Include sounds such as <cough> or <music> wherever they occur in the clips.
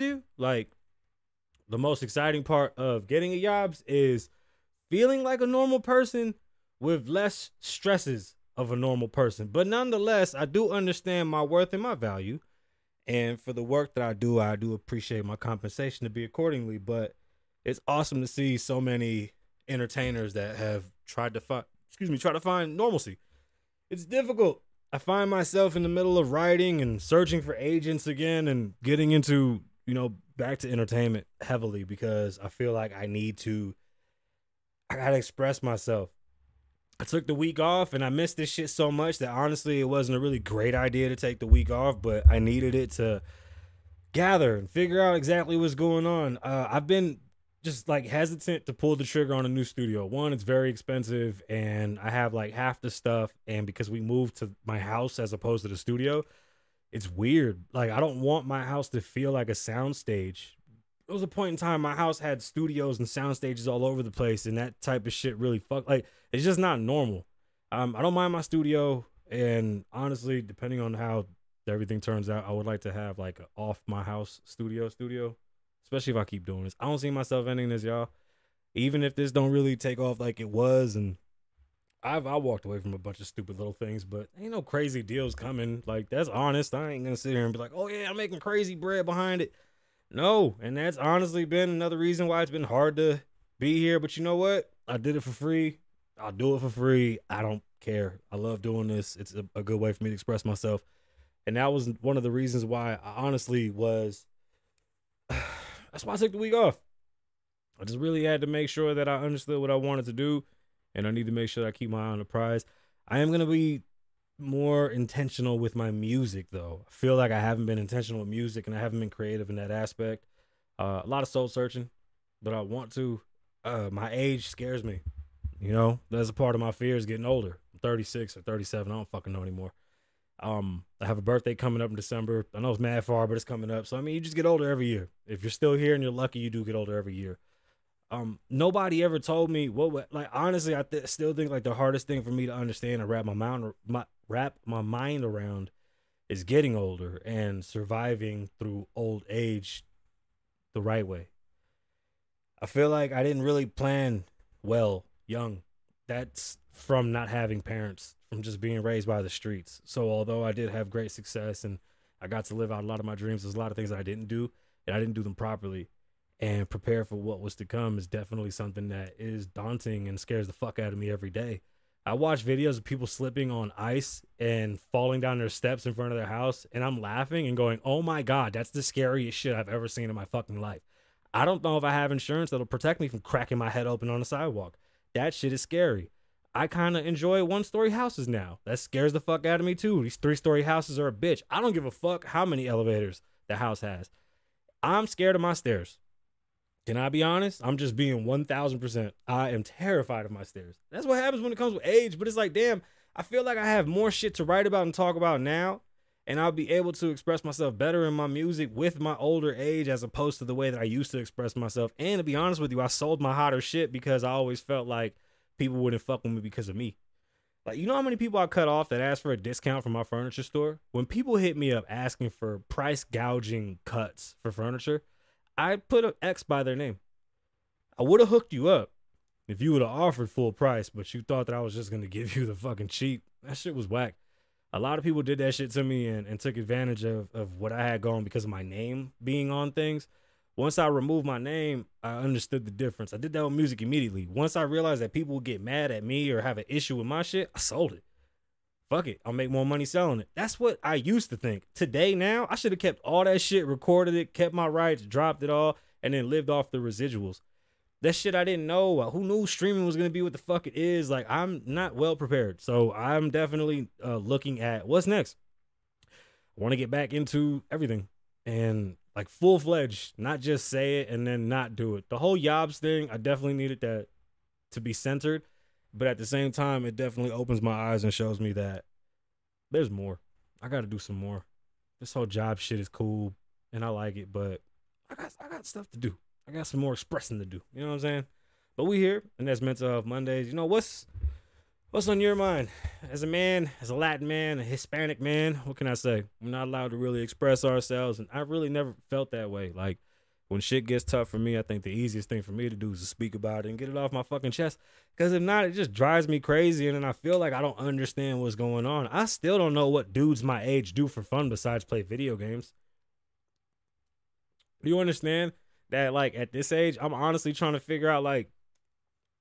you, like the most exciting part of getting a jobs is feeling like a normal person with less stresses of a normal person. But nonetheless, I do understand my worth and my value. And for the work that I do, I do appreciate my compensation to be accordingly. But it's awesome to see so many entertainers that have tried to find excuse me, try to find normalcy. It's difficult. I find myself in the middle of writing and searching for agents again and getting into, you know, back to entertainment heavily because I feel like I need to I gotta express myself. I took the week off and I missed this shit so much that honestly it wasn't a really great idea to take the week off, but I needed it to gather and figure out exactly what's going on. Uh, I've been just like hesitant to pull the trigger on a new studio. One, it's very expensive and I have like half the stuff and because we moved to my house as opposed to the studio, it's weird. Like I don't want my house to feel like a soundstage. There was a point in time my house had studios and sound stages all over the place and that type of shit really fuck like it's just not normal. Um I don't mind my studio and honestly, depending on how everything turns out, I would like to have like off my house studio studio especially if I keep doing this. I don't see myself ending this, y'all. Even if this don't really take off like it was, and I've I walked away from a bunch of stupid little things, but ain't no crazy deals coming. Like that's honest. I ain't gonna sit here and be like, oh yeah, I'm making crazy bread behind it. No, and that's honestly been another reason why it's been hard to be here. But you know what? I did it for free. I'll do it for free. I don't care. I love doing this. It's a, a good way for me to express myself. And that was one of the reasons why I honestly was <sighs> that's why I took the week off. I just really had to make sure that I understood what I wanted to do, and I need to make sure I keep my eye on the prize. I am gonna be more intentional with my music, though. I feel like I haven't been intentional with music, and I haven't been creative in that aspect. Uh, a lot of soul searching, but I want to. Uh, my age scares me. You know, that's a part of my fear is getting older. I'm 36 or 37. I don't fucking know anymore. Um, I have a birthday coming up in December. I know it's mad far, but it's coming up. So I mean, you just get older every year. If you're still here and you're lucky, you do get older every year. Um, nobody ever told me what. Like honestly, I th- still think like the hardest thing for me to understand and wrap my mind my wrap my mind around is getting older and surviving through old age the right way. I feel like I didn't really plan well young. That's from not having parents from just being raised by the streets. So although I did have great success and I got to live out a lot of my dreams, there's a lot of things I didn't do and I didn't do them properly. And prepare for what was to come is definitely something that is daunting and scares the fuck out of me every day. I watch videos of people slipping on ice and falling down their steps in front of their house, and I'm laughing and going, "Oh my god, that's the scariest shit I've ever seen in my fucking life." I don't know if I have insurance that'll protect me from cracking my head open on the sidewalk. That shit is scary. I kind of enjoy one story houses now. That scares the fuck out of me too. These three story houses are a bitch. I don't give a fuck how many elevators the house has. I'm scared of my stairs. Can I be honest? I'm just being 1000%. I am terrified of my stairs. That's what happens when it comes with age. But it's like, damn, I feel like I have more shit to write about and talk about now. And I'll be able to express myself better in my music with my older age as opposed to the way that I used to express myself. And to be honest with you, I sold my hotter shit because I always felt like people wouldn't fuck with me because of me. Like, you know how many people I cut off that asked for a discount from my furniture store? When people hit me up asking for price gouging cuts for furniture, I put an X by their name. I would have hooked you up if you would have offered full price, but you thought that I was just gonna <laughs> give you the fucking cheap. That shit was whack. A lot of people did that shit to me and, and took advantage of, of what I had going because of my name being on things. Once I removed my name, I understood the difference. I did that with music immediately. Once I realized that people would get mad at me or have an issue with my shit, I sold it. Fuck it. I'll make more money selling it. That's what I used to think. Today, now, I should have kept all that shit, recorded it, kept my rights, dropped it all, and then lived off the residuals. That shit I didn't know. Who knew streaming was gonna be what the fuck it is? Like I'm not well prepared. So I'm definitely uh, looking at what's next. I want to get back into everything, and like full fledged, not just say it and then not do it. The whole Yobs thing, I definitely needed that to be centered, but at the same time, it definitely opens my eyes and shows me that there's more. I got to do some more. This whole job shit is cool and I like it, but I got I got stuff to do. I got some more expressing to do. You know what I'm saying? But we here, and that's Mental Health Mondays. You know what's What's on your mind? As a man, as a Latin man, a Hispanic man, what can I say? We're not allowed to really express ourselves, and I really never felt that way. Like when shit gets tough for me, I think the easiest thing for me to do is to speak about it and get it off my fucking chest. Because if not, it just drives me crazy, and then I feel like I don't understand what's going on. I still don't know what dudes my age do for fun besides play video games. Do you understand that? Like at this age, I'm honestly trying to figure out. Like,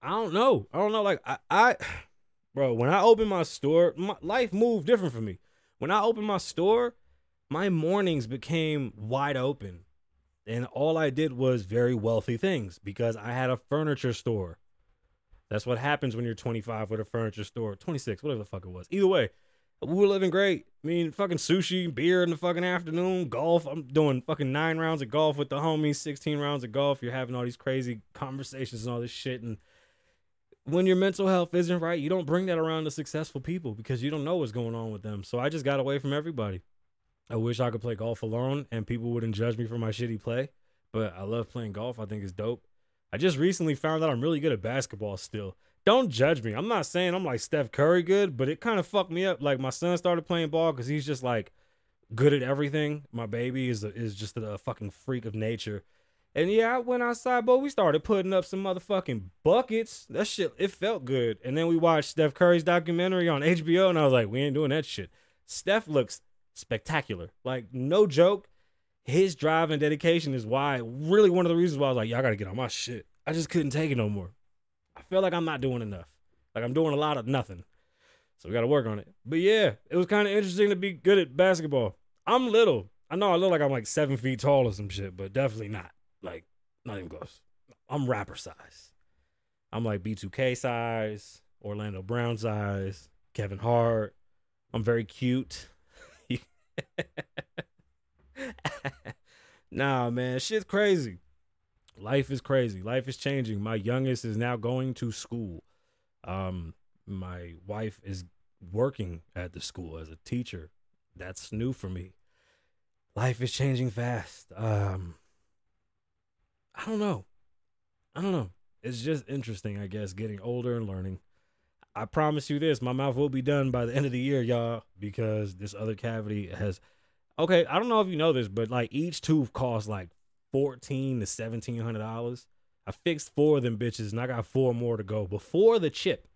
I don't know. I don't know. Like I, I <sighs> bro, when I open my store, my life moved different for me. When I opened my store, my mornings became wide open. And all I did was very wealthy things because I had a furniture store. That's what happens when you're 25 with a furniture store. 26, whatever the fuck it was. Either way, we were living great. I mean, fucking sushi, beer in the fucking afternoon, golf. I'm doing fucking nine rounds of golf with the homies, 16 rounds of golf. You're having all these crazy conversations and all this shit. And when your mental health isn't right, you don't bring that around to successful people because you don't know what's going on with them. So I just got away from everybody. I wish I could play golf alone and people wouldn't judge me for my shitty play, but I love playing golf. I think it's dope. I just recently found out I'm really good at basketball still. Don't judge me. I'm not saying I'm like Steph Curry good, but it kind of fucked me up. Like my son started playing ball because he's just like good at everything. My baby is a, is just a fucking freak of nature. And yeah, I went outside, but we started putting up some motherfucking buckets. That shit, it felt good. And then we watched Steph Curry's documentary on HBO, and I was like, we ain't doing that shit. Steph looks spectacular. Like, no joke. His drive and dedication is why, really, one of the reasons why I was like, y'all gotta get on my shit. I just couldn't take it no more. I feel like I'm not doing enough. Like, I'm doing a lot of nothing. So we gotta work on it. But yeah, it was kind of interesting to be good at basketball. I'm little. I know I look like I'm like seven feet tall or some shit, but definitely not. Like, not even close. I'm rapper size. I'm like B2K size, Orlando Brown size, Kevin Hart. I'm very cute. <laughs> nah, man, shit's crazy. Life is crazy. Life is changing. My youngest is now going to school. Um, my wife is working at the school as a teacher. That's new for me. Life is changing fast. Um, I don't know. I don't know. It's just interesting, I guess, getting older and learning. I promise you this, my mouth will be done by the end of the year, y'all, because this other cavity has okay, I don't know if you know this, but like each tooth costs like fourteen to seventeen hundred dollars. I fixed four of them bitches and I got four more to go before the chip.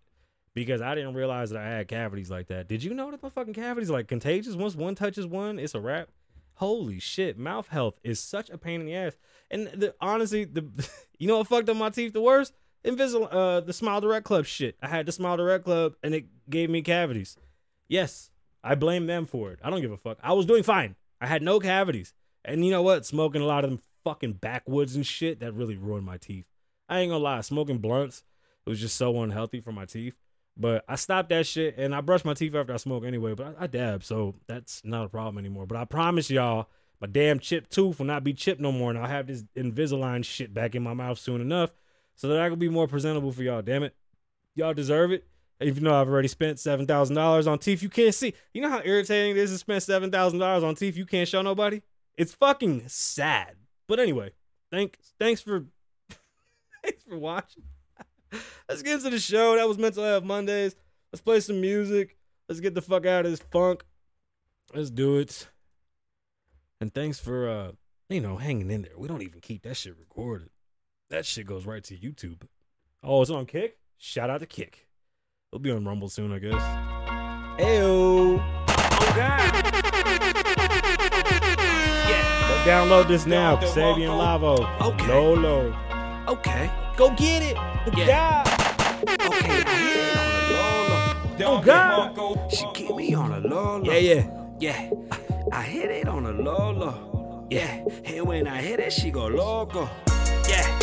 Because I didn't realize that I had cavities like that. Did you know that my fucking cavities like contagious? Once one touches one, it's a wrap. Holy shit, mouth health is such a pain in the ass. And the, honestly, the <laughs> you know what fucked up my teeth the worst? Invisible, uh, the Smile Direct Club shit. I had the Smile Direct Club, and it gave me cavities. Yes, I blame them for it. I don't give a fuck. I was doing fine. I had no cavities, and you know what? Smoking a lot of them fucking backwoods and shit that really ruined my teeth. I ain't gonna lie. Smoking blunts it was just so unhealthy for my teeth. But I stopped that shit and I brush my teeth after I smoke anyway. But I, I dab, so that's not a problem anymore. But I promise y'all, my damn chipped tooth will not be chipped no more, and I'll have this Invisalign shit back in my mouth soon enough, so that I can be more presentable for y'all. Damn it, y'all deserve it. Even though I've already spent seven thousand dollars on teeth you can't see. You know how irritating it is to spend seven thousand dollars on teeth you can't show nobody. It's fucking sad. But anyway, thanks thanks for <laughs> thanks for watching. <laughs> Let's get into the show. That was Mental Health Mondays. Let's play some music. Let's get the fuck out of this funk. Let's do it. And thanks for uh, you know, hanging in there. We don't even keep that shit recorded. That shit goes right to YouTube. Oh, it's on Kick? Shout out to Kick. It'll be on Rumble soon, I guess. Ayo. Oh God. Yeah. Go download this now. Sabian Lavoe. Okay. Lolo. Okay. Go get it. Yeah. Okay. I hit it on a Lola. Oh God. She keep me on a Lola. Yeah, yeah. Yeah. I hit it on a Lola. Yeah. And when I hit it, she go loco. Yeah.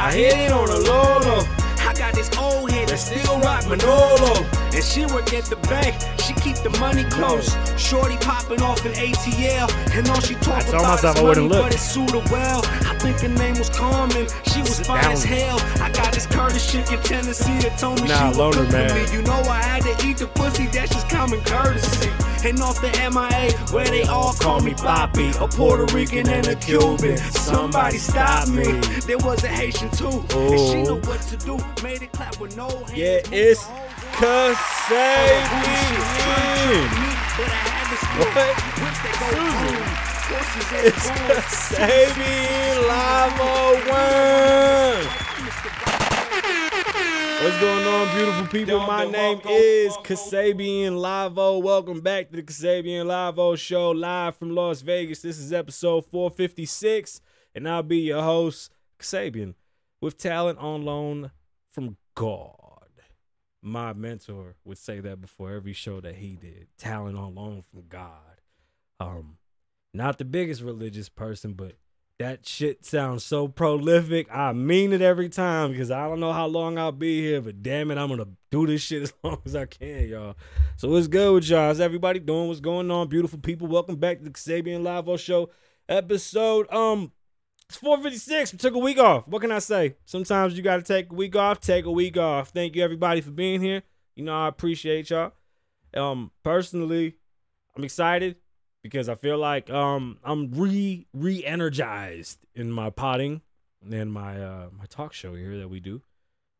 I hit it on a Lola. I got this old head that still rock Manolo. And she work at the bank, she keep the money close. Shorty popping off an ATL, and all she talk told about is money, look. but it suit her well. I think her name was Carmen, she was Sit fine down. as hell. I got this Curtis chick in Tennessee that told me Nah, she loner would cook for man. me. You know I had to eat the pussy, that's just common courtesy. And off the MIA, where they all call me Poppy, a Puerto Rican and a Cuban. Somebody stop me. There was a Haitian too, and she know what to do. Made it clap with no hands. Yeah, it's the whole room. Kasabian. What? It's Kasabian Lava One. What's going on, beautiful people? My name is Kasabian Lavoe. Welcome back to the Kasabian Lavoe Show, live from Las Vegas. This is episode 456, and I'll be your host, Kasabian, with talent on loan from God. My mentor would say that before every show that he did. Talent on loan from God. Um, not the biggest religious person, but that shit sounds so prolific. I mean it every time because I don't know how long I'll be here, but damn it, I'm gonna do this shit <laughs> as long as I can, y'all. So what's good with y'all? How's everybody doing? What's going on, beautiful people? Welcome back to the Kasabian Live Show episode. Um, it's 456. We took a week off. What can I say? Sometimes you gotta take a week off. Take a week off. Thank you everybody for being here. You know I appreciate y'all. Um, personally, I'm excited because I feel like um I'm re re energized in my potting and my uh my talk show here that we do.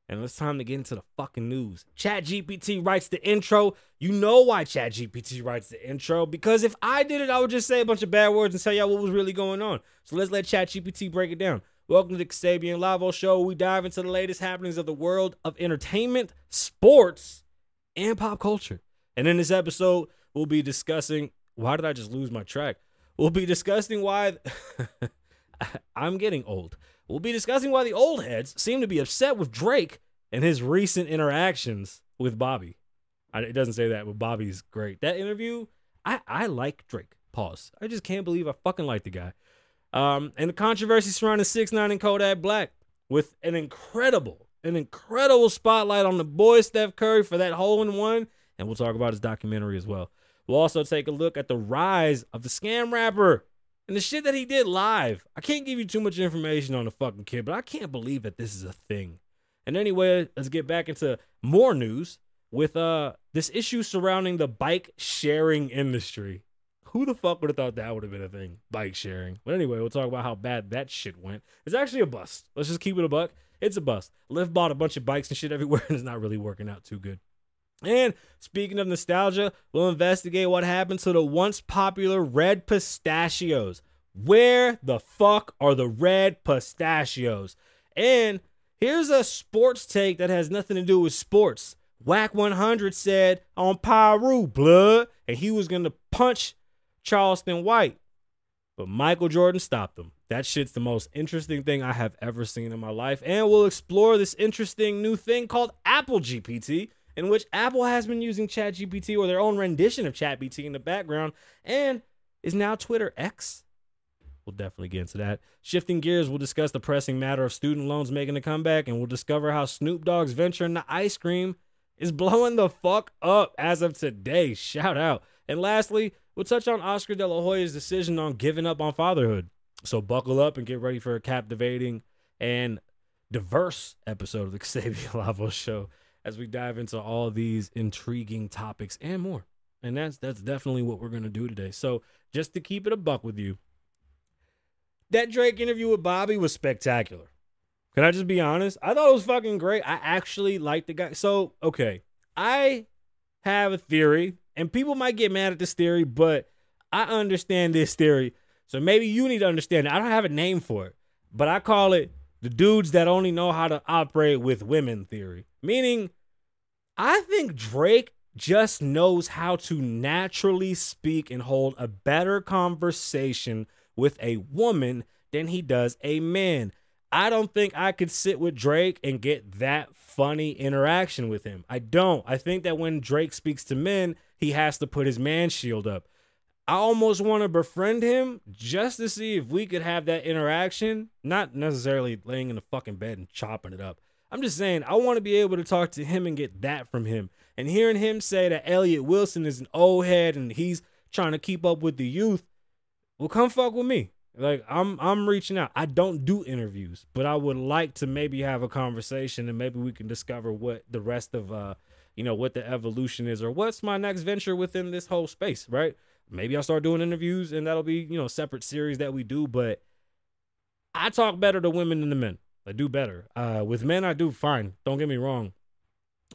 And it's time to get into the fucking news. Chat GPT writes the intro. You know why Chat GPT writes the intro? Because if I did it, I would just say a bunch of bad words and tell y'all what was really going on. So let's let Chat GPT break it down. Welcome to the Kasabian Lavoe Show. We dive into the latest happenings of the world of entertainment, sports, and pop culture. And in this episode, we'll be discussing why did I just lose my track? We'll be discussing why <laughs> I'm getting old. We'll be discussing why the old heads seem to be upset with Drake and his recent interactions with Bobby. I, it doesn't say that, but Bobby's great. That interview, I, I like Drake. Pause. I just can't believe I fucking like the guy. Um, and the controversy surrounding Six Nine and Kodak Black with an incredible, an incredible spotlight on the boy Steph Curry for that hole in one, and we'll talk about his documentary as well. We'll also take a look at the rise of the scam rapper and the shit that he did live. I can't give you too much information on the fucking kid, but I can't believe that this is a thing. And anyway, let's get back into more news with uh this issue surrounding the bike sharing industry. Who the fuck would have thought that would have been a thing? Bike sharing. But anyway, we'll talk about how bad that shit went. It's actually a bust. Let's just keep it a buck. It's a bust. Lyft bought a bunch of bikes and shit everywhere, <laughs> and it's not really working out too good. And speaking of nostalgia, we'll investigate what happened to the once popular red pistachios. Where the fuck are the red pistachios? And here's a sports take that has nothing to do with sports. Whack 100 said on Piru blood, and he was gonna punch Charleston White, but Michael Jordan stopped him. That shit's the most interesting thing I have ever seen in my life, and we'll explore this interesting new thing called Apple GPT in which Apple has been using ChatGPT or their own rendition of ChatGPT in the background and is now Twitter X. We'll definitely get into that. Shifting gears, we'll discuss the pressing matter of student loans making a comeback, and we'll discover how Snoop Dogg's venture into ice cream is blowing the fuck up as of today. Shout out. And lastly, we'll touch on Oscar De La Hoya's decision on giving up on fatherhood. So buckle up and get ready for a captivating and diverse episode of the <laughs> Xavier Lavoe Show as we dive into all these intriguing topics and more. And that's that's definitely what we're gonna do today. So just to keep it a buck with you, that Drake interview with Bobby was spectacular. Can I just be honest? I thought it was fucking great. I actually liked the guy. So okay, I have a theory, and people might get mad at this theory, but I understand this theory. So maybe you need to understand it. I don't have a name for it, but I call it the dudes that only know how to operate with women theory. Meaning, I think Drake just knows how to naturally speak and hold a better conversation with a woman than he does a man. I don't think I could sit with Drake and get that funny interaction with him. I don't. I think that when Drake speaks to men, he has to put his man shield up. I almost want to befriend him just to see if we could have that interaction. Not necessarily laying in the fucking bed and chopping it up. I'm just saying, I want to be able to talk to him and get that from him. And hearing him say that Elliott Wilson is an old head and he's trying to keep up with the youth, well, come fuck with me. Like I'm I'm reaching out. I don't do interviews, but I would like to maybe have a conversation and maybe we can discover what the rest of uh you know what the evolution is or what's my next venture within this whole space, right? Maybe I'll start doing interviews and that'll be, you know, separate series that we do, but I talk better to women than the men. I do better. Uh, with men, I do fine. Don't get me wrong.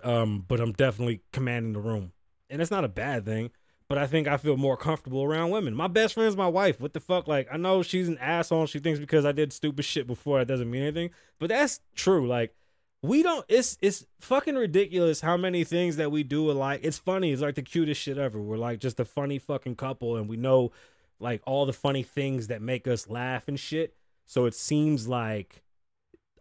Um, but I'm definitely commanding the room. And it's not a bad thing, but I think I feel more comfortable around women. My best friend's my wife. What the fuck? Like, I know she's an asshole. She thinks because I did stupid shit before, it doesn't mean anything. But that's true. Like, we don't it's it's fucking ridiculous how many things that we do alike. It's funny. It's like the cutest shit ever. We're like just a funny fucking couple and we know like all the funny things that make us laugh and shit. So it seems like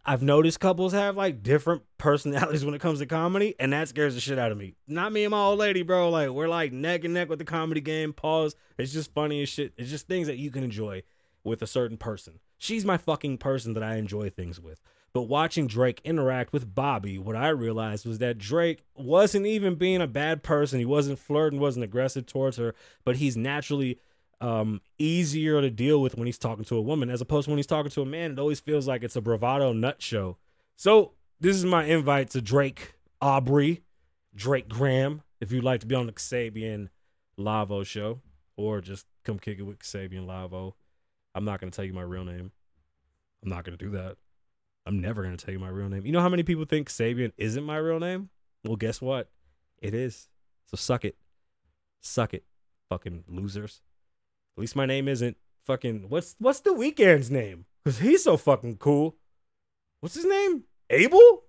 I've noticed couples have like different <laughs> personalities when it comes to comedy, and that scares the shit out of me. Not me and my old lady, bro. Like we're like neck and neck with the comedy game. Pause. It's just funny as shit. It's just things that you can enjoy with a certain person. She's my fucking person that I enjoy things with. But watching Drake interact with Bobby, what I realized was that Drake wasn't even being a bad person. He wasn't flirting, wasn't aggressive towards her, but he's naturally um, easier to deal with when he's talking to a woman as opposed to when he's talking to a man. It always feels like it's a bravado nut show. So this is my invite to Drake Aubrey, Drake Graham, if you'd like to be on the Kasabian Lavoe show, or just come kick it with Kasabian Lavoe. I'm not gonna tell you my real name. I'm not gonna do that. I'm never gonna tell you my real name. You know how many people think Sabian isn't my real name? Well, guess what? It is. So suck it. Suck it. Fucking losers. At least my name isn't fucking what's what's the Weeknd's name? Cause he's so fucking cool. What's his name? Abel?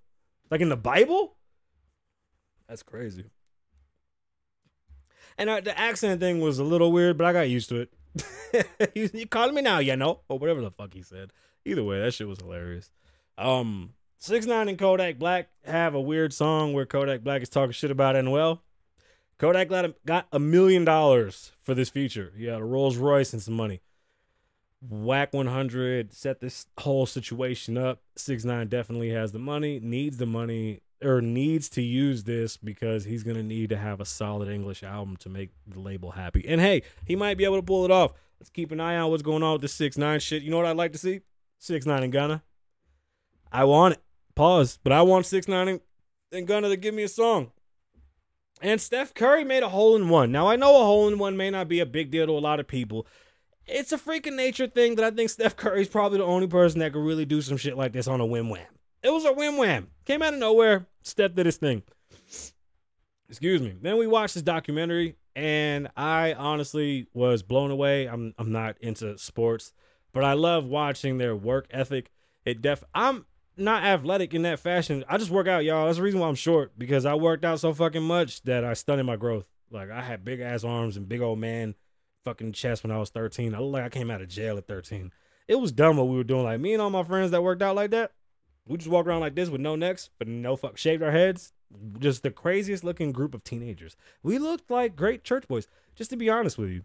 Like in the Bible? That's crazy. And uh, the accent thing was a little weird, but I got used to it. <laughs> you, you calling me now, you know, or whatever the fuck he said. Either way, that shit was hilarious. Um, Six Nine and Kodak Black have a weird song where Kodak Black is talking shit about NOL. Kodak got a million dollars for this feature. He had a Rolls Royce and some money. Whack 100 set this whole situation up. Six Nine definitely has the money, needs the money, or needs to use this because he's gonna need to have a solid English album to make the label happy. And hey, he might be able to pull it off. Let's keep an eye on what's going on with the Six Nine shit. You know what I'd like to see? Six Nine in Gunna. I want it. Pause. But I want six nine and, and Gunna to give me a song. And Steph Curry made a hole in one. Now I know a hole in one may not be a big deal to a lot of people. It's a freaking nature thing that I think Steph Curry's probably the only person that could really do some shit like this on a whim wham. It was a whim wham. Came out of nowhere. Steph did his thing. Excuse me. Then we watched this documentary, and I honestly was blown away. I'm I'm not into sports, but I love watching their work ethic. It def I'm not athletic in that fashion. I just work out, y'all. That's the reason why I'm short because I worked out so fucking much that I stunted my growth. Like I had big ass arms and big old man fucking chest when I was 13. I look like I came out of jail at 13. It was dumb what we were doing. Like me and all my friends that worked out like that, we just walk around like this with no necks, but no fuck shaved our heads. Just the craziest looking group of teenagers. We looked like great church boys, just to be honest with you.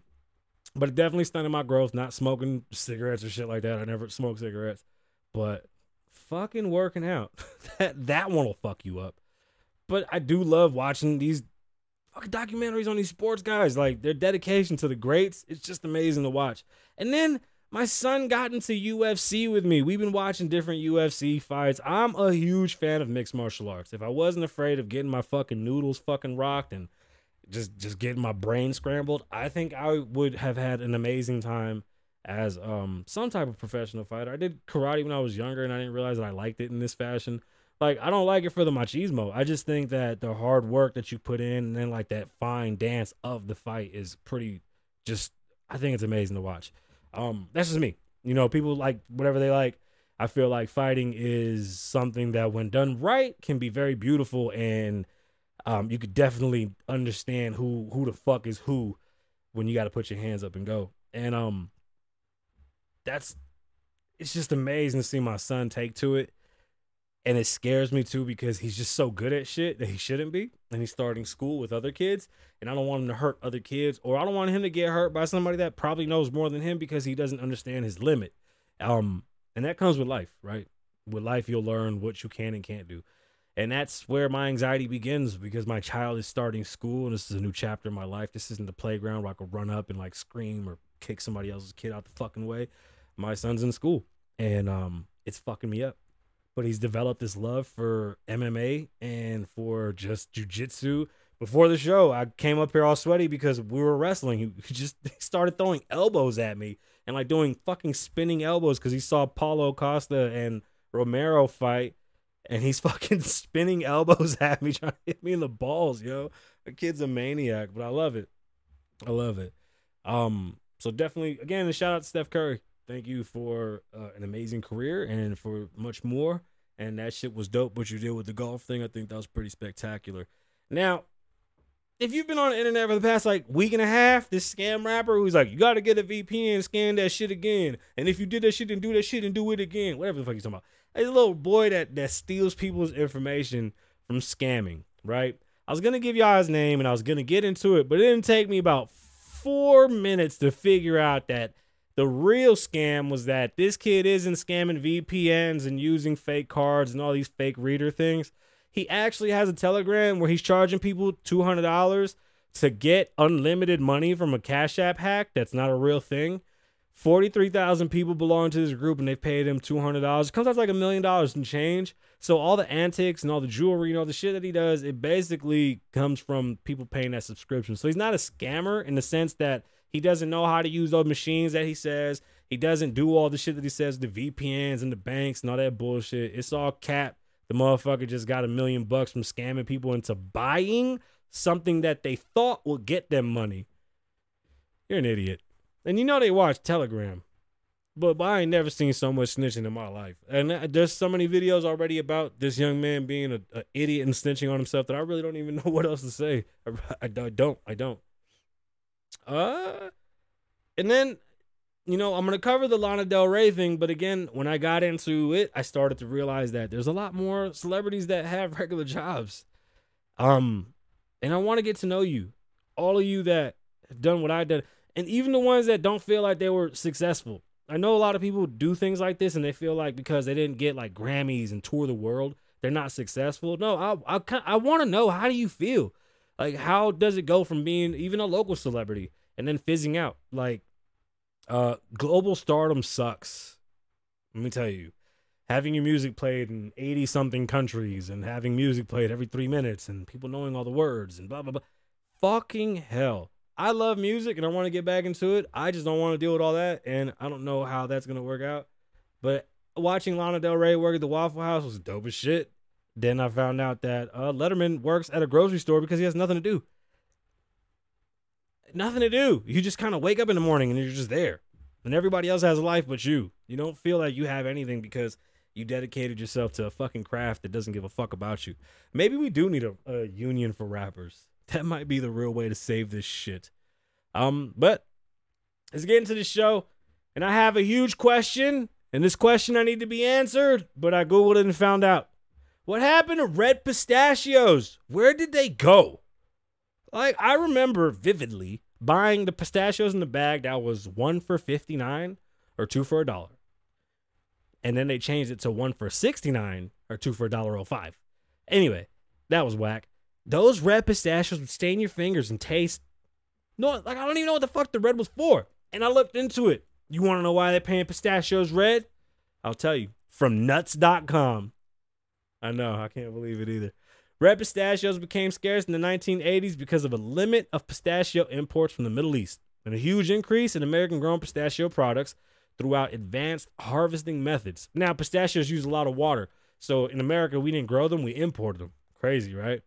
But it definitely stunted my growth. Not smoking cigarettes or shit like that. I never smoked cigarettes, but fucking working out. <laughs> that that one will fuck you up. But I do love watching these fucking documentaries on these sports guys. Like their dedication to the greats, it's just amazing to watch. And then my son got into UFC with me. We've been watching different UFC fights. I'm a huge fan of mixed martial arts. If I wasn't afraid of getting my fucking noodles fucking rocked and just just getting my brain scrambled, I think I would have had an amazing time as um some type of professional fighter. I did karate when I was younger and I didn't realize that I liked it in this fashion. Like I don't like it for the machismo. I just think that the hard work that you put in and then like that fine dance of the fight is pretty just I think it's amazing to watch. Um that's just me. You know, people like whatever they like. I feel like fighting is something that when done right can be very beautiful and um you could definitely understand who who the fuck is who when you got to put your hands up and go. And um that's it's just amazing to see my son take to it. And it scares me too because he's just so good at shit that he shouldn't be. And he's starting school with other kids. And I don't want him to hurt other kids or I don't want him to get hurt by somebody that probably knows more than him because he doesn't understand his limit. Um, and that comes with life, right? With life, you'll learn what you can and can't do. And that's where my anxiety begins because my child is starting school and this is a new chapter in my life. This isn't the playground where I could run up and like scream or kick somebody else's kid out the fucking way my son's in school and um it's fucking me up. But he's developed this love for MMA and for just jujitsu. Before the show, I came up here all sweaty because we were wrestling. He just <laughs> started throwing elbows at me and like doing fucking spinning elbows because he saw Paulo Costa and Romero fight. and he's <laughs> fucking spinning elbows at me, trying to hit me in the balls, yo. The kid's a maniac, but I love it. I love it. Um, so definitely, again, a shout out to Steph Curry. Thank you for uh, an amazing career and for much more. And that shit was dope. What you did with the golf thing, I think that was pretty spectacular. Now, if you've been on the internet for the past like week and a half, this scam rapper who's like, you got to get a VPN, scan that shit again, and if you did that shit, then do that shit and do it again, whatever the fuck you talking about. It's a little boy that that steals people's information from scamming, right? I was gonna give y'all his name and I was gonna get into it, but it didn't take me about four minutes to figure out that the real scam was that this kid isn't scamming VPNs and using fake cards and all these fake reader things. He actually has a Telegram where he's charging people $200 to get unlimited money from a Cash App hack that's not a real thing. 43,000 people belong to this group and they paid him $200. It comes out to like a million dollars and change. So all the antics and all the jewelry and all the shit that he does, it basically comes from people paying that subscription. So he's not a scammer in the sense that he doesn't know how to use those machines that he says. He doesn't do all the shit that he says, the VPNs and the banks and all that bullshit. It's all cap. The motherfucker just got a million bucks from scamming people into buying something that they thought would get them money. You're an idiot. And you know they watch Telegram. But, but I ain't never seen so much snitching in my life. And there's so many videos already about this young man being an idiot and snitching on himself that I really don't even <laughs> know what else to say. I, I, I don't. I don't. Uh, and then, you know, I'm gonna cover the Lana Del Rey thing, but again, when I got into it, I started to realize that there's a lot more celebrities that have <laughs> regular jobs. Um, and I want to get to know you, all of you that have done what I did, and even the ones that don't feel like they were successful. I know a lot of people do things like this, and they feel like because they didn't get like Grammys and tour the world, they're not successful. No, I I, I want to know how do you feel? Like, how does it go from being even a local celebrity and then fizzing out? Like, uh, global stardom sucks. Let me tell you, having your music played in 80 something countries and having music played every three minutes and people knowing all the words and blah, blah, blah. Fucking hell. I love music and I want to get back into it. I just don't want to deal with all that. And I don't know how that's going to work out. But watching Lana Del Rey work at the Waffle House was dope as shit. Then I found out that uh, Letterman works at a grocery store because he has nothing to do. Nothing to do. You just kind of wake up in the morning and you're just there. And everybody else has a life but you. You don't feel like you have anything because you dedicated yourself to a fucking craft that doesn't give a fuck about you. Maybe we do need a, a union for rappers. <laughs> That might be the real way to save this shit. Um, but let's get into the show. And I have a huge question, and this question I need to be answered, but I Googled it and found out. What happened to red pistachios? Where did they go? Like, I remember vividly buying the pistachios in the bag that was one for 59 or two for a dollar. And then they changed it to one for 69 or two for a dollar oh five. Anyway, that was whack. Those red pistachios would stain your fingers and taste. No, like I don't even know what the fuck the red was for. And I looked into it. You want to know why they're painting pistachios red? I'll tell you. From nuts.com. I know, I can't believe it either. Red pistachios became scarce in the 1980s because of a limit of pistachio imports from the Middle East and a huge increase in American grown pistachio products throughout advanced harvesting methods. Now, pistachios use a lot of water. So in America, we didn't grow them, we imported them. Crazy, right?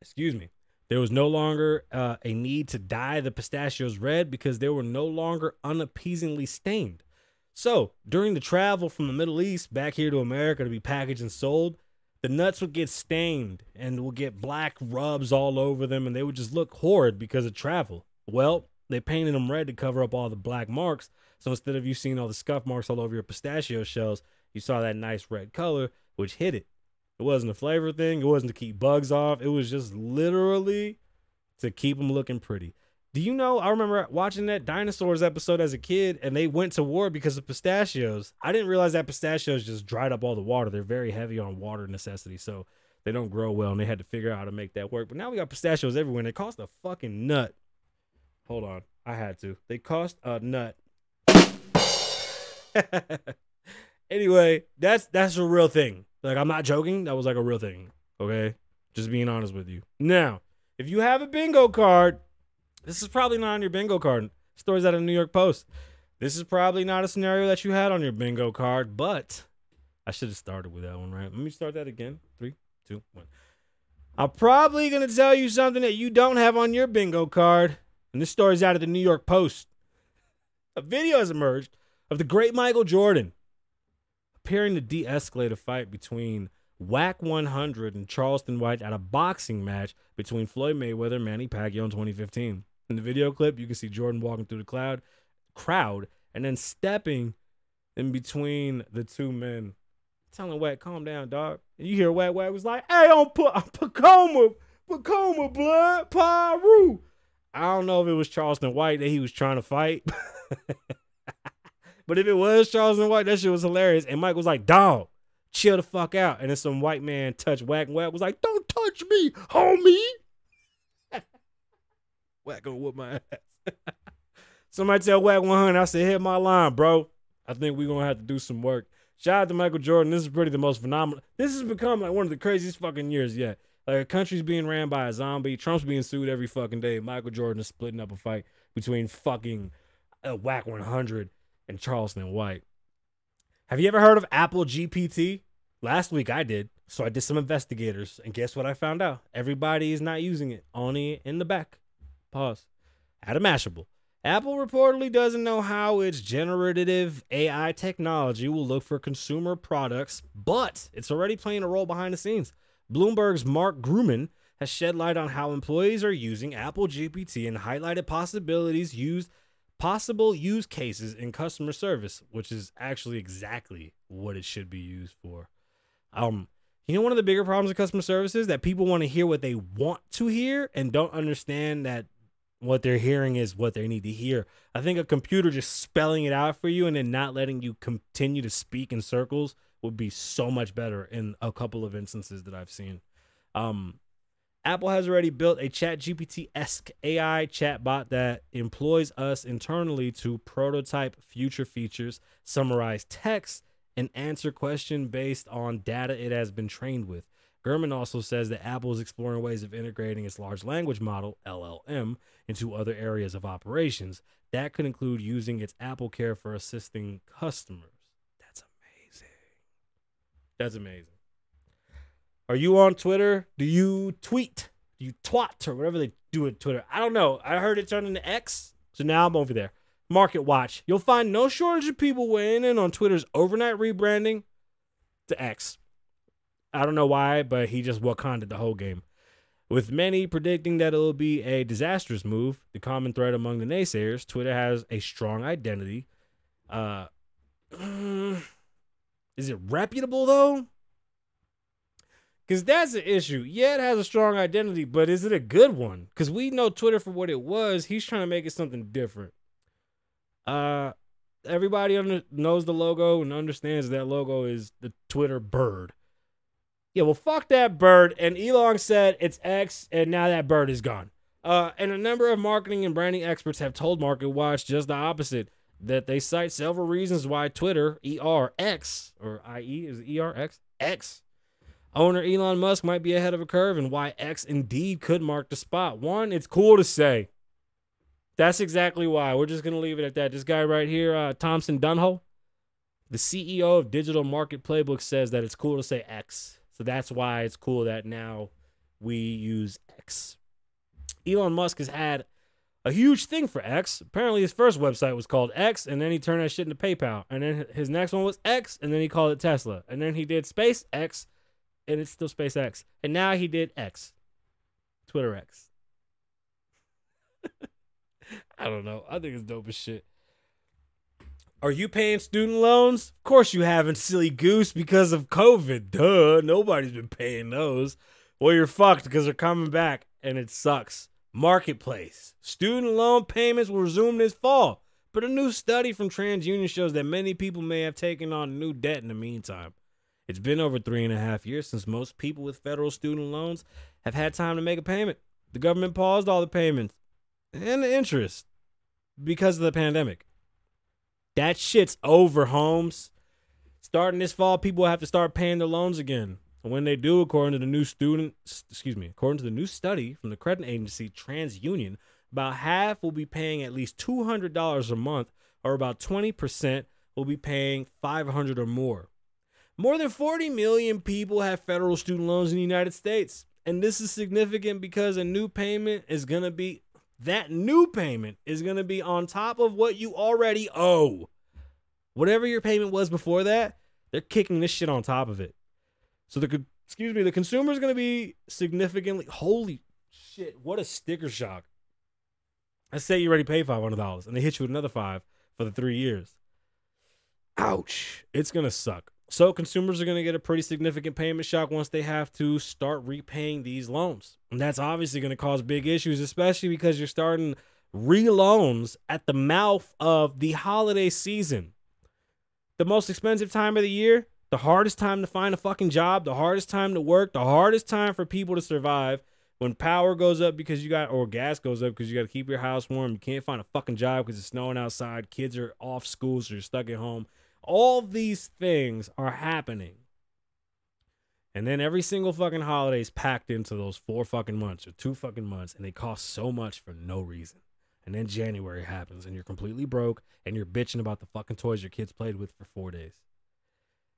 Excuse me. There was no longer uh, a need to dye the pistachios red because they were no longer unappeasingly stained. So during the travel from the Middle East back here to America to be packaged and sold, the nuts would get stained and would get black rubs all over them and they would just look horrid because of travel. Well, they painted them red to cover up all the black marks. So instead of you seeing all the scuff marks all over your pistachio shells, you saw that nice red color, which hid it. It wasn't a flavor thing. It wasn't to keep bugs off. It was just literally to keep them looking pretty. Do you know? I remember watching that dinosaurs episode as a kid, and they went to war because of pistachios. I didn't realize that pistachios just dried up all the water. They're very heavy on water necessity, so they don't grow well, and they had to figure out how to make that work. But now we got pistachios everywhere, and they cost a fucking nut. Hold on, I had to. They cost a nut. <laughs> anyway, that's that's a real thing. Like I'm not joking. That was like a real thing. Okay, just being honest with you. Now, if you have a bingo card this is probably not on your bingo card. Stories out of the New York Post. This is probably not a scenario that you had on your bingo card, but I should have started with that one, right? Let me start that again. Three, two, one. I'm probably gonna tell you something that you don't have on your bingo card. And this story's out of the New York Post. A video has emerged of the great Michael Jordan appearing to de escalate a fight between Whack 100 and Charleston White at a boxing match between Floyd Mayweather and Manny Pacquiao in 2015. In the video clip, you can see Jordan walking through the cloud, crowd and then stepping in between the two men, telling Whack, calm down, dog. And you hear Whack Whack was like, hey, put Pacoima, Pacoima, blood, Piru. I don't know if it was Charleston White that he was trying to fight. <laughs> but if it was Charleston White, that shit was hilarious. And Mike was like, dog, chill the fuck out. And then some white man touched Whack and was like, don't touch me, homie. Whack gonna whoop my <laughs> ass. Somebody tell Whack 100, I said, hit my line, bro. I think we're gonna have to do some work. Shout out to Michael Jordan. This is pretty the most phenomenal. This has become like one of the craziest fucking years yet. Like a country's being ran by a zombie. Trump's being sued every fucking day. Michael Jordan is splitting up a fight between fucking uh, Whack 100 and Charleston White. Have you ever heard of Apple GPT? Last week I did. So I did some investigators, and guess what I found out? Everybody is not using it. Only in the back. Pause. At a Mashable. Apple reportedly doesn't know how its generative AI technology will look for consumer products, but it's already playing a role behind the scenes. Bloomberg's Mark Gurman has shed light on how employees are using Apple GPT and highlighted possibilities used possible use cases in customer service, which is actually exactly what it should be used for. Um, you know, one of the bigger problems with customer service is that people want to hear what they want to hear and don't understand that what they're hearing is what they need to hear. I think a computer just spelling it out for you and then not letting you continue to speak in circles would be so much better in a couple of instances that I've seen. Um, Apple has already built a Chat GPT esque AI chatbot that employs us internally to prototype future features, summarize text, and answer questions based on data it has been trained with. Gurman also says that Apple is exploring ways of integrating its large language model, LLM, into other areas of operations. That could include using its Apple Care for assisting customers. That's amazing. That's amazing. Are you on Twitter? Do you tweet? Do you twat or whatever they do at Twitter? I don't know. I heard it turned into X, so now I'm over there. Market Watch. You'll find no shortage of people weighing in on Twitter's overnight rebranding to X. I don't know why, but he just Wakanda the whole game. With many predicting that it will be a disastrous move, the common thread among the naysayers, Twitter has a strong identity. Uh, <clears throat> is it reputable though? Because that's the issue. Yeah, it has a strong identity, but is it a good one? Because we know Twitter for what it was. He's trying to make it something different. Uh, everybody under, knows the logo and understands that logo is the Twitter bird. Yeah, well, fuck that bird. And Elon said it's X, and now that bird is gone. Uh, and a number of marketing and branding experts have told Market Watch just the opposite. That they cite several reasons why Twitter, ERX, or IE, is ERX? X. Owner Elon Musk might be ahead of a curve, and why X indeed could mark the spot. One, it's cool to say. That's exactly why. We're just going to leave it at that. This guy right here, uh, Thompson Dunho, the CEO of Digital Market Playbook, says that it's cool to say X. So that's why it's cool that now we use X. Elon Musk has had a huge thing for X. Apparently, his first website was called X, and then he turned that shit into PayPal. And then his next one was X, and then he called it Tesla. And then he did SpaceX, and it's still SpaceX. And now he did X, Twitter X. <laughs> I don't know. I think it's dope as shit. Are you paying student loans? Of course you haven't, silly goose, because of COVID. Duh. Nobody's been paying those. Well, you're fucked because they're coming back and it sucks. Marketplace. Student loan payments will resume this fall. But a new study from TransUnion shows that many people may have taken on new debt in the meantime. It's been over three and a half years since most people with federal student loans have had time to make a payment. The government paused all the payments and the interest because of the pandemic. That shit's over, Holmes. Starting this fall, people have to start paying their loans again. And when they do, according to the new student, excuse me, according to the new study from the credit agency TransUnion, about half will be paying at least $200 a month, or about 20% will be paying 500 or more. More than 40 million people have federal student loans in the United States. And this is significant because a new payment is going to be that new payment is going to be on top of what you already owe. Whatever your payment was before that, they're kicking this shit on top of it. So the excuse me, the consumer is going to be significantly holy shit, what a sticker shock. Let's say you already paid $500 and they hit you with another 5 for the 3 years. Ouch. It's going to suck. So consumers are going to get a pretty significant payment shock once they have to start repaying these loans. And that's obviously going to cause big issues, especially because you're starting re-loans at the mouth of the holiday season. The most expensive time of the year, the hardest time to find a fucking job, the hardest time to work, the hardest time for people to survive. When power goes up because you got, or gas goes up because you got to keep your house warm, you can't find a fucking job because it's snowing outside, kids are off school, so you're stuck at home all these things are happening. And then every single fucking holiday is packed into those four fucking months or two fucking months, and they cost so much for no reason. And then January happens, and you're completely broke, and you're bitching about the fucking toys your kids played with for four days.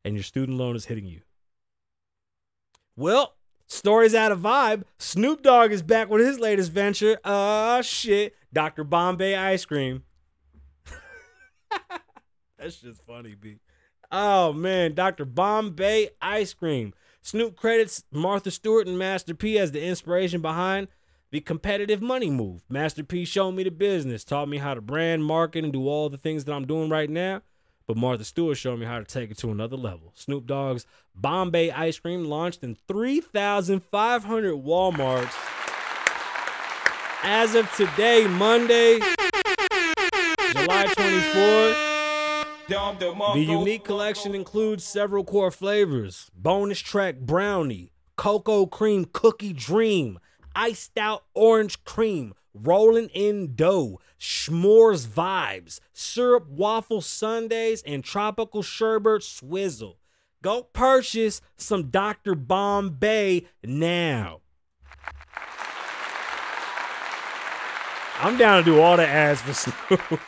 And your student loan is hitting you. Well, stories out of vibe. Snoop Dogg is back with his latest venture. Uh shit. Dr. Bombay ice cream. <laughs> That's just funny, B. Oh man, Dr. Bombay ice cream. Snoop credits Martha Stewart and Master P as the inspiration behind the competitive money move. Master P showed me the business, taught me how to brand, market, and do all the things that I'm doing right now. But Martha Stewart showed me how to take it to another level. Snoop Dogg's Bombay ice cream launched in 3,500 Walmarts. As of today, Monday, July 24th. The unique collection includes several core flavors bonus track brownie, cocoa cream cookie dream, iced out orange cream, rolling in dough, s'mores vibes, syrup waffle sundaes, and tropical sherbet swizzle. Go purchase some Dr. Bombay now. I'm down to do all the ads for <laughs> Snoop.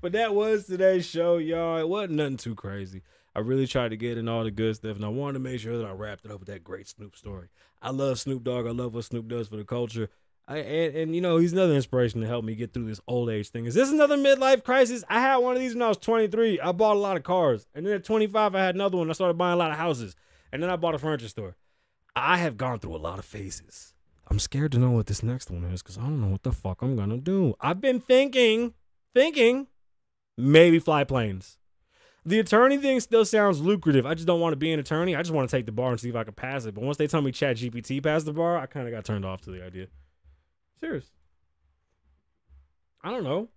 But that was today's show, y'all. It wasn't nothing too crazy. I really tried to get in all the good stuff, and I wanted to make sure that I wrapped it up with that great Snoop story. I love Snoop Dogg. I love what Snoop does for the culture. I, and, and you know he's another inspiration to help me get through this old age thing. Is this another midlife crisis? I had one of these when I was 23. I bought a lot of cars, and then at 25 I had another one. I started buying a lot of houses, and then I bought a furniture store. I have gone through a lot of phases. I'm scared to know what this next one is because I don't know what the fuck I'm gonna do. I've been thinking, thinking maybe fly planes. The attorney thing still sounds lucrative. I just don't want to be an attorney. I just want to take the bar and see if I can pass it. But once they tell me Chat GPT passed the bar, I kind of got turned off to the idea. Serious. I don't know.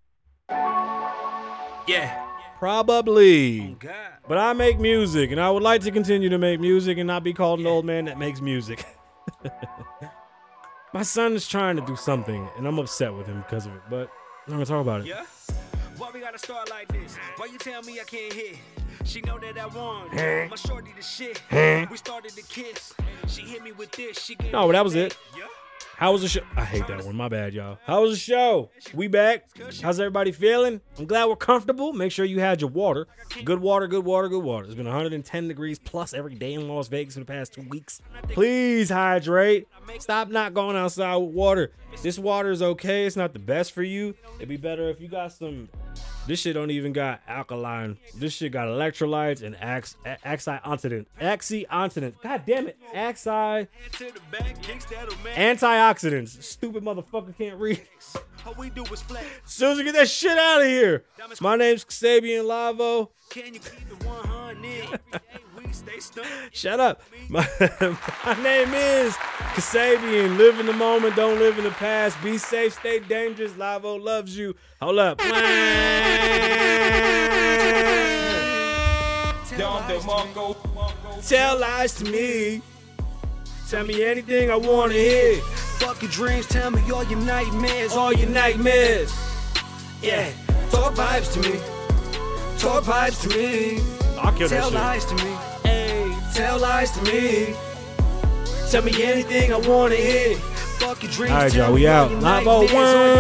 Yeah. Probably. Oh, But I make music, and I would like to continue to make music and not be called an old man that makes music. <laughs> My son is trying to do something, and I'm upset with him because of it. But I'm gonna talk about it. Yeah. Why we gotta start like this? Why you tell me I can't hit? She know that I won. Hmm. My shorty the shit. Hmm. We started to kiss. She hit me with this. She gave No, me that was it. How was the show? I hate that one. My bad, y'all. How was the show? We back. How's everybody feeling? I'm glad we're comfortable. Make sure you had your water. Good water, good water, good water. It's been 110 degrees plus every day in Las Vegas for the past two weeks. Please hydrate. Stop not going outside with water. This water is okay. It's not the best for you. It'd be better if you got some. This shit don't even got alkaline. This shit got electrolytes and ax, a- axiontidant. Axiontidant. God damn it. Axi. To the back, kicks that'll make. Antioxidants. Stupid motherfucker can't read. Do is flex. Susan, get that shit out of here. My name's Sabian Lavoe. <laughs> Can you keep the 100? Every day we stay stuck. Shut up. <laughs> My, my name is Kasabian. Live in the moment, don't live in the past. Be safe, stay dangerous. Lavoe loves you. Hold up. <laughs> Tell lies to me. Tell me anything I want to hear. Fuck your dreams, tell me all your nightmares. All your nightmares. Yeah, talk vibes to me. Talk vibes to me. I'll kill that Tell shit. lies to me. Tell lies to me. Tell me anything I wanna hear. Fuck your dreams. All right, y'all. We out. Live nightmares, all your